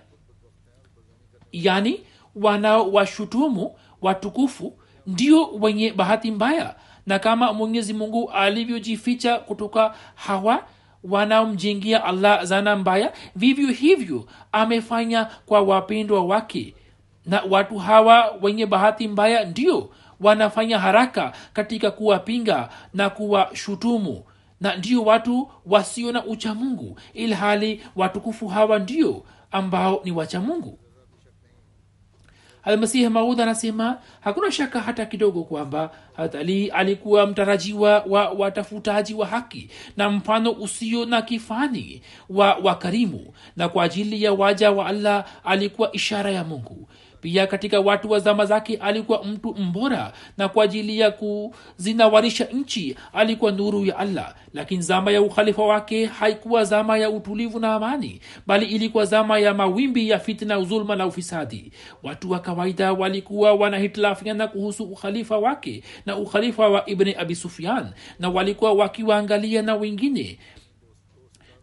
Yani wanaowashutumu watukufu ndio wenye bahati mbaya na kama mwenyezi mungu alivyojificha kutoka hawa wanaomjengia allah zana mbaya vivyo hivyo amefanya kwa wapendwa wake na watu hawa wenye bahati mbaya ndio wanafanya haraka katika kuwapinga na kuwashutumu. Na ndio watu wasio na uchamungu ilhali watukufu hawa ndio ambao ni wachamungu almasihi maud anasema hakuna shaka hata kidogo kwamba ali alikuwa mtarajiwa wa watafutaji wa haki na mfano usio na kifani wa wakarimu na kwa ajili ya waja wa allah alikuwa ishara ya mungu pia katika watu wa zama zake alikuwa mtu mbora na kwa ajili ya kuzinawarisha nchi alikuwa nuru ya allah. Lakini zama ya ukhalifa wake haikuwa zama ya utulivu na amani bali ilikuwa zama ya mawimbi ya fitna uzulma na ufisadi. Watu wa kawaida walikuwa wanahitilafiana kuhusu ukhalifa wake na ukhalifa wa ibni abi sufian na walikuwa wakiwaangalia na wengine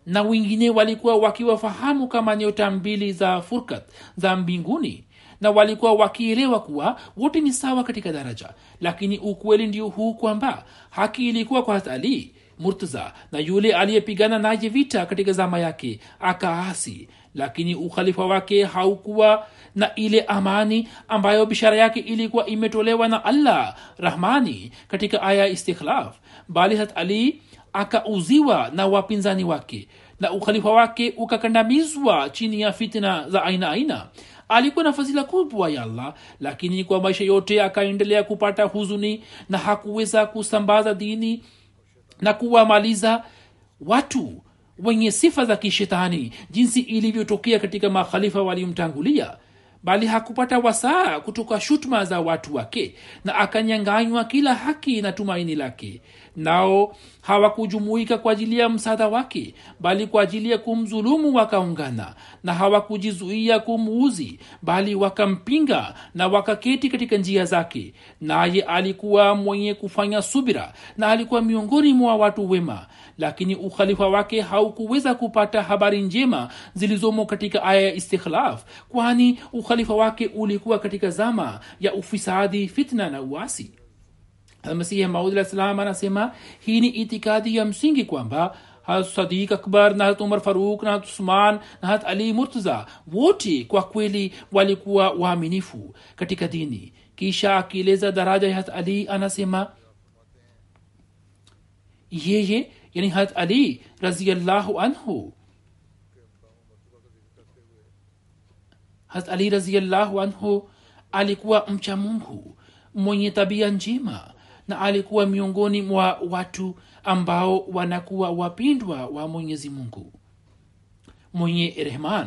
na wengine walikuwa wakiwafahamu kama nyota mbili za furkat za mbinguni na walikuwa wakielewa kuwa wote ni sawa katika daraja. Lakini ukweli ndio huu kwamba haki ilikuwa kwa ali murtaza na yule aliyepigana naye vita katika zama yake akaasi. Lakini ukhalifa wake haukuwa na ile amani ambayo bishara yake ilikuwa imetolewa na allah rahmani katika aya ya istikhlaf bali hat ali akauziwa na wapinzani wake na ukhalifa wake ukakandamizwa chini ya fitna za aina aina alikuwa na fadhila kubwa ya allah lakini kwa maisha yote akaendelea kupata huzuni na hakuweza kusambaza dini na kuwamaliza watu wenye sifa za kishetani jinsi ilivyotokea katika makhalifa waliomtangulia. Bali hakupata wasaa kutoka shutuma za watu wake na akanyanganywa kila haki na tumaini lake nao hawakujumuika kwa ajili ya msaada wake bali kwa ajili ya kumdhulumu wakaungana na hawakujizuia kumuuzi bali wakampinga na wakaketi katika njia zake. Naye alikuwa mwenye kufanya subira na alikuwa miongoni mwa watu wema. Lakini ukhalifa wake haukuweza kupata habari njema zilizomo katika aya ya istikhlaf kwani ukhalifa wake ulikuwa katika zama ya ufisadi fitna na uasi almasihi maud salam anasema hii ni itikadi ya msingi kwamba sadiq akbar na hat umar faruk na hat usman na hat ali murtaza. Wote kwa kweli walikuwa waaminifu katika dini. Kisha akieleza daraja ya hat ali anasema yeye yani hat ali raziallahu anhu. Hat ali raziallahu anhu alikuwa mcha mungu mwenye tabia njema na alikuwa miongoni mwa watu ambao wanakuwa wapindwa wa mwenyezi mungu. Mwenye rehman.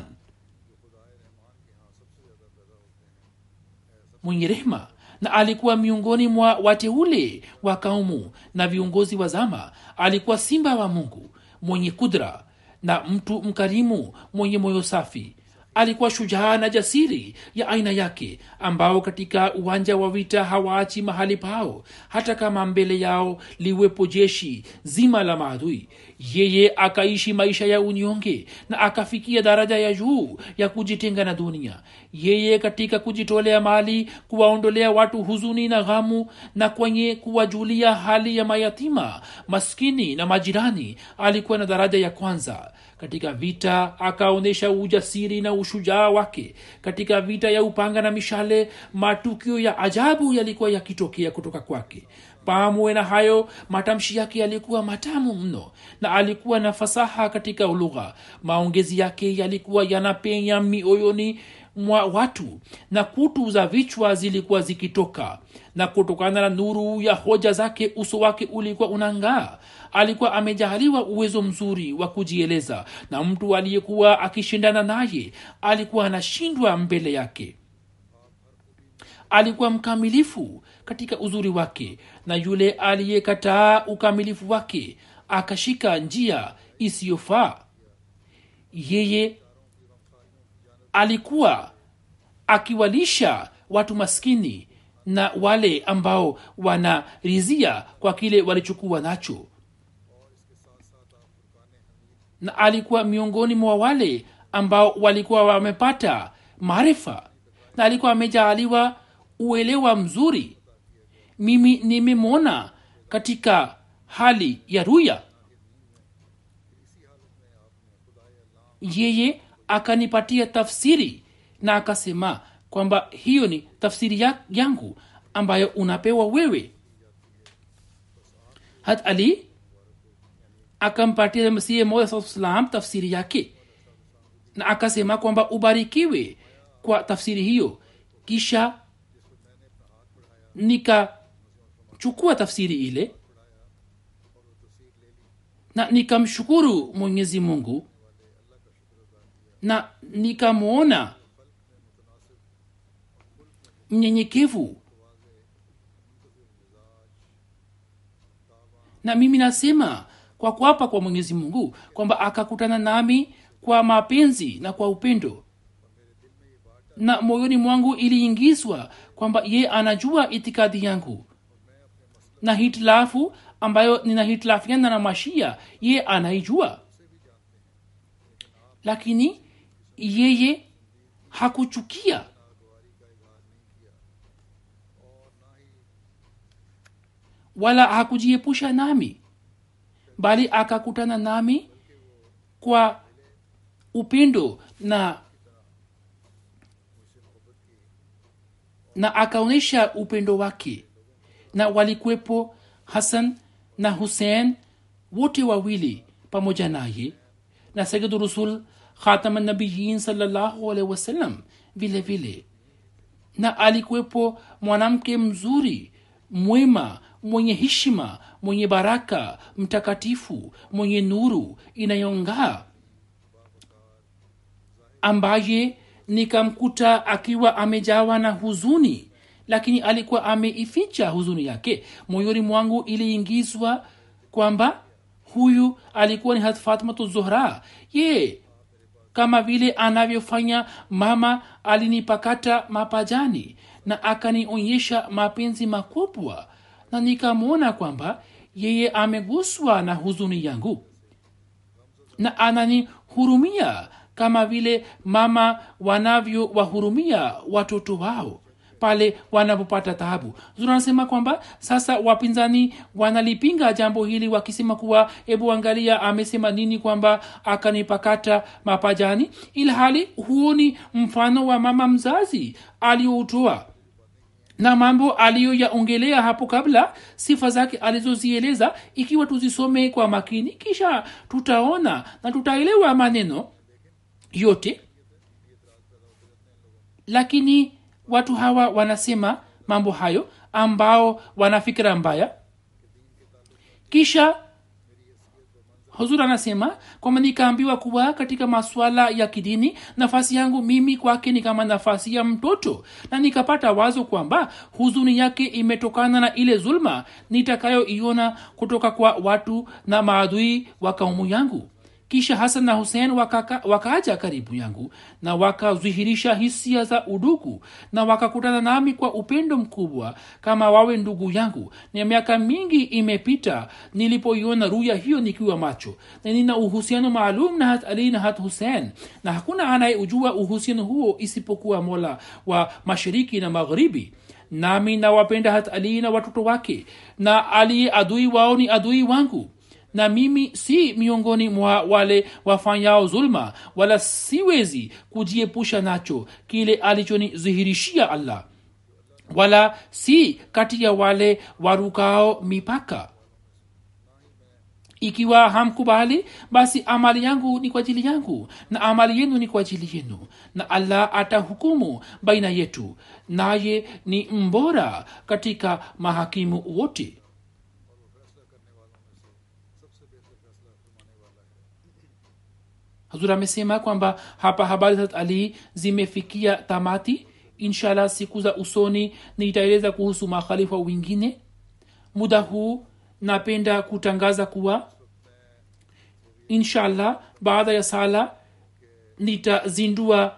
Mwenye rehma. Na alikuwa miongoni mwa wateule wa kaumu na viongozi wa zama. Alikuwa simba wa mungu mwenye kudra na mtu mkarimu mwenye moyo safi alikuwa shujaa na jasiri ya aina yake ambao katika uwanja wa vita hawaachi mahali pao hata kama mbele yao liwepo jeshi zima la maadui. Yeye akaishi maisha ya unyonge na akafikia daraja ya juu ya kujitenga na dunia. Yeye katika kujitolea mali kuwaondolea watu huzuni na ghamu na kwenye kuwajulia hali ya mayatima maskini na majirani alikuwa na daraja ya kwanza katika vita akaonyesha ujasiri na ushujaa wake. Katika vita ya upanga na mishale matukio ya ajabu yalikuwa yakitokea kutoka kwake. Pamwe na hayo matamshi yake yalikuwa matamu mno na alikuwa na fasaha katika lugha. Maongezi yake yalikuwa yanapenya mioyoni mwa watu na kutu za vichwa zilikuwa zikitoka. Na kutokana na nuru ya hoja zake uso wake ulikuwa unang'aa. Alikuwa amejaliwa uwezo mzuri wa kujieleza na mtu aliyekuwa akishindana naye alikuwa anashindwa mbele yake. Alikuwa mkamilifu katika uzuri wake na yule aliyekataa ukamilifu wake akashika njia isiyofaa. Yeye alikuwa akiwalisha watu maskini na wale ambao wanarizia kwa kile walichokuwa nacho. Na alikuwa miongoni mwa wale ambao walikuwa wamepata maarifa na alikuwa amejaaliwa uelewa mzuri. Mimi nimemwona katika hali ya ruya. Yeye akanipatia tafsiri na akasema kwamba hiyo ni tafsiri ya, yangu ambayo unapewa wewe. Hat ali akampatia masihi moja salam tafsiri yake na akasema kwamba ubarikiwe kwa tafsiri hiyo. Kisha nikachukua tafsiri ile na nikamshukuru mwenyezi mungu na nikamwona mnyenyekevu. Na mimi nasema kwa kuapa kwa mwenyezi mungu kwamba akakutana nami kwa mapenzi na kwa upendo. Na moyoni mwangu iliingizwa kwamba ye anajua itikadi yangu. Na hitilafu ambayo ninahitilafiana na mashia ye anaijua. Lakini yeye hakuchukia. Wala hakujiepusha nami bali akakutana nami kwa upendo na na akaonyesha upendo wake. Na walikuwepo hasan na husein wote wawili pamoja naye. Na sayidu rusul khatamanabiyin salllahu alehi wasallam vile vile. Na alikuwepo mwanamke mzuri mwema mwenye heshima mwenye baraka mtakatifu mwenye nuru inayong'aa. Ambaye nikamkuta akiwa amejawa na huzuni lakini alikuwa ameificha huzuni yake. Moyoni mwangu iliingizwa kwamba huyu alikuwa ni hatfatmatu zuhra. Ye kama vile anavyofanya mama alinipakata mapajani na akanionyesha mapenzi makubwa. Na nikamwona kwamba yeye ameguswa na huzuni yangu na ananihurumia kama vile mama wanavyowahurumia watoto wao pale wanapopata taabu. Tunasema kwamba sasa wapinzani wanalipinga jambo hili wakisema kuwa hebu angalia amesema nini kwamba akanipakata mapajani. Ila hali huo ni mfano wa mama mzazi aliyoutoa na mambo aliyoyaongelea hapo kabla sifa zake alizozieleza ikiwa tuzisome kwa makini kisha tutaona na tutaelewa maneno yote. Lakini watu hawa wanasema mambo hayo ambao wanafikira mbaya. Kisha huzur anasema kwamba nikaambiwa kuwa katika masuala ya kidini nafasi yangu mimi kwake ni kama nafasi ya mtoto. Na nikapata wazo kwamba huzuni yake imetokana na ile zulma nitakayoiona kutoka kwa watu na maadui wa kaumu yangu kisha hasan na husein wakaka, wakaaja karibu yangu na wakadhihirisha hisia za udugu na wakakutana nami kwa upendo mkubwa. Kama wawe ndugu yangu na miaka mingi imepita nilipoiona ruya hiyo nikiwa macho na nina uhusiano maalum na hat ali na hat husein na hakuna anayeujua uhusiano huo isipokuwa mola wa mashariki na magharibi. Nami nawapenda hat ali na watoto wake na aliye adui wao ni adui wangu na mimi si miongoni mwa wale wafanyao zuluma wala siwezi kujiepusha nacho kile alichonizihirishia allah wala si kati ya wale warukao mipaka. Ikiwa hamkubali basi amali yangu ni kwa ajili yangu na amali yenu ni kwa ajili yenu na allah atahukumu baina yetu naye ni mbora katika mahakimu wote hazur amesema kwamba hapa habari za ali zimefikia tamati. Inshallah siku za usoni nitaeleza kuhusu makhalifa wengine. Muda huu napenda kutangaza kuwa inshallah baada ya sala nitazindua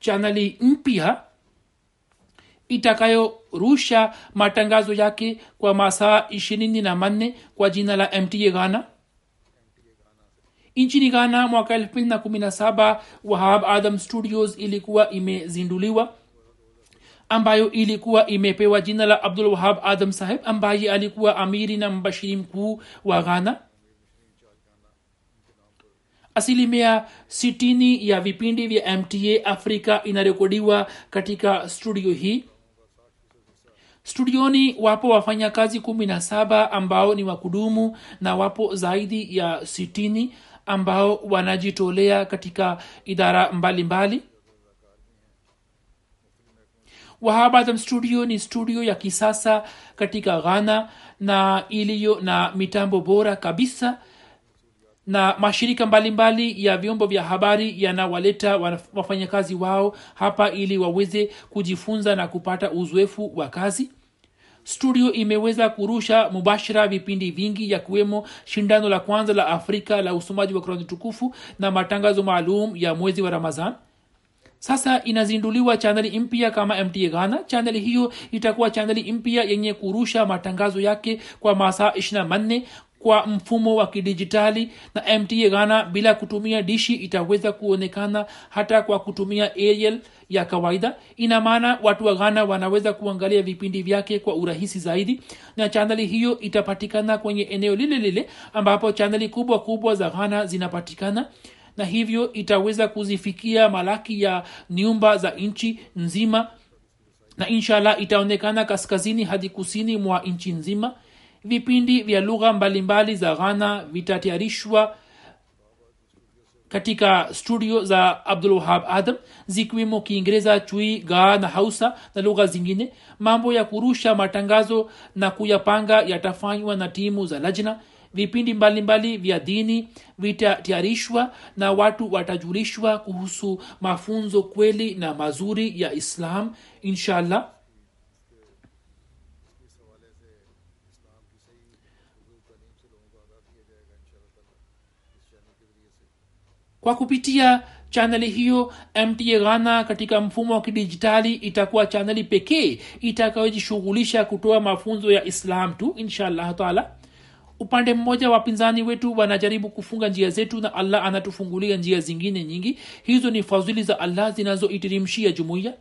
chanali mpya itakayorusha matangazo yake kwa masaa ishirini na manne kwa jina la mta ghana nchini ghana mwaka elfu mbili na kumi na saba wahab adam studios ilikuwa imezinduliwa ambayo ilikuwa imepewa jina la abdul wahab adam saheb ambaye alikuwa amiri na mbashiri mkuu wa ghana. Asilimia sitini ya vipindi vya mta afrika inarekodiwa katika studio hii. Studioni wapo wafanyakazi kumi na saba ambao ni wakudumu na wapo zaidi ya sitini ambao wanajitolea katika idara mbalimbali. Wahabadam studio ni studio ya kisasa katika ghana na iliyo na mitambo bora kabisa na mashirika mbalimbali mbali ya vyombo vya habari yanawaleta wafanyakazi wao hapa ili waweze kujifunza na kupata uzoefu wa kazi studio imeweza kurusha mubashara vipindi vingi ya kuwemo shindano la kwanza la afrika la usomaji wa kurani tukufu na matangazo maalum ya mwezi wa ramazan sasa inazinduliwa chaneli mpya kama mta ghana. Chaneli hiyo itakuwa chaneli mpya yenye kurusha matangazo yake kwa masaa ishirina manne kwa mfumo wa kidijitali na mta ghana bila kutumia dishi itaweza kuonekana hata kwa kutumia ariel ya kawaida. Ina maana watu wa ghana wanaweza kuangalia vipindi vyake kwa urahisi zaidi na chaneli hiyo itapatikana kwenye eneo lile lile ambapo chaneli kubwa kubwa za ghana zinapatikana na hivyo itaweza kuzifikia malaki ya nyumba za nchi nzima na inshallah itaonekana kaskazini hadi kusini mwa nchi nzima vipindi vya lugha mbalimbali za ghana vitatayarishwa katika studio za abdulwahab adam zikiwemo kiingereza chui gaa na hausa na lugha zingine. Mambo ya kurusha matangazo na kuyapanga yatafanywa na timu za lajna. Vipindi mbalimbali mbali vya dini vitatayarishwa na watu watajulishwa kuhusu mafunzo kweli na mazuri ya islam inshallah kwa kupitia chaneli hiyo mta ghana katika mfumo wa kidijitali itakuwa chaneli pekee itakayojishughulisha kutoa mafunzo ya islam tu inshallah taala. Upande mmoja wapinzani wetu wanajaribu kufunga njia zetu na allah anatufungulia njia zingine nyingi. Hizo ni fadhili za allah zinazoitirimshia jumuiya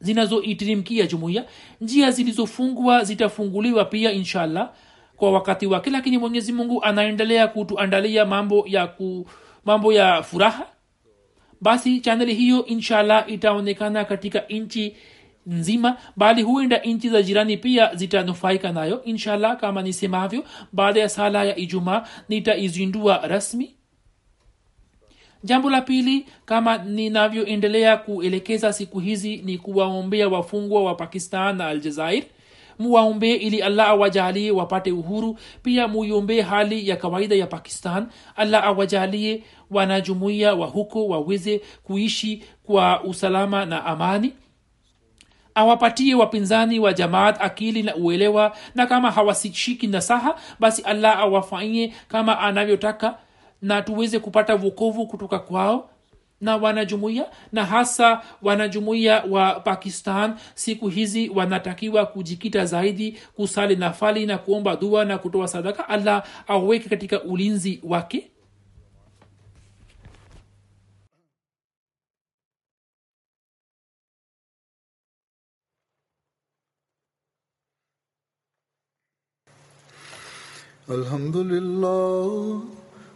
zinazoitirimkia jumuiya. Njia zilizofungwa zitafunguliwa pia inshallah kwa wakati wake. Lakini mwenyezi mungu anaendelea kutuandalia mambo ya ku, mambo ya furaha basi chaneli hiyo inshallah itaonekana katika nchi nzima bali huenda nchi za jirani pia zitanufaika nayo. Inshallah kama nisemavyo baada ya sala ya ijumaa nitaizindua rasmi. Jambo la pili kama ninavyoendelea kuelekeza siku hizi ni kuwaombea wafungwa wa pakistan na aljazair muwaombee ili allah awajalie wapate uhuru. Pia muiombee hali ya kawaida ya pakistan. Allah awajalie wanajumuiya wa huko waweze kuishi kwa usalama na amani. Awapatie wapinzani wa jamaat akili na uelewa na kama hawasishiki nasaha basi allah awafanyie kama anavyotaka na tuweze kupata vukovu kutoka kwao na wanajumuia na hasa wanajumuia wa pakistan siku hizi wanatakiwa kujikita zaidi kusali nafali na kuomba dua na kutoa sadaka. Allah aweke katika ulinzi wake. Alhamdulillah.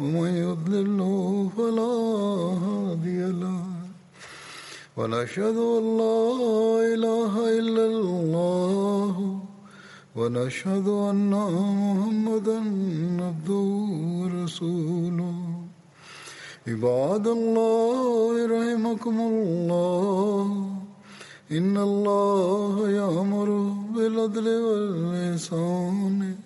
ومن يضلله فلا هادي له. ونشهد أن لا إله إلا الله. ونشهد أن محمدا عبده ورسوله. عباد الله رحمكم الله. إن الله يأمر بالعدل والإحسان.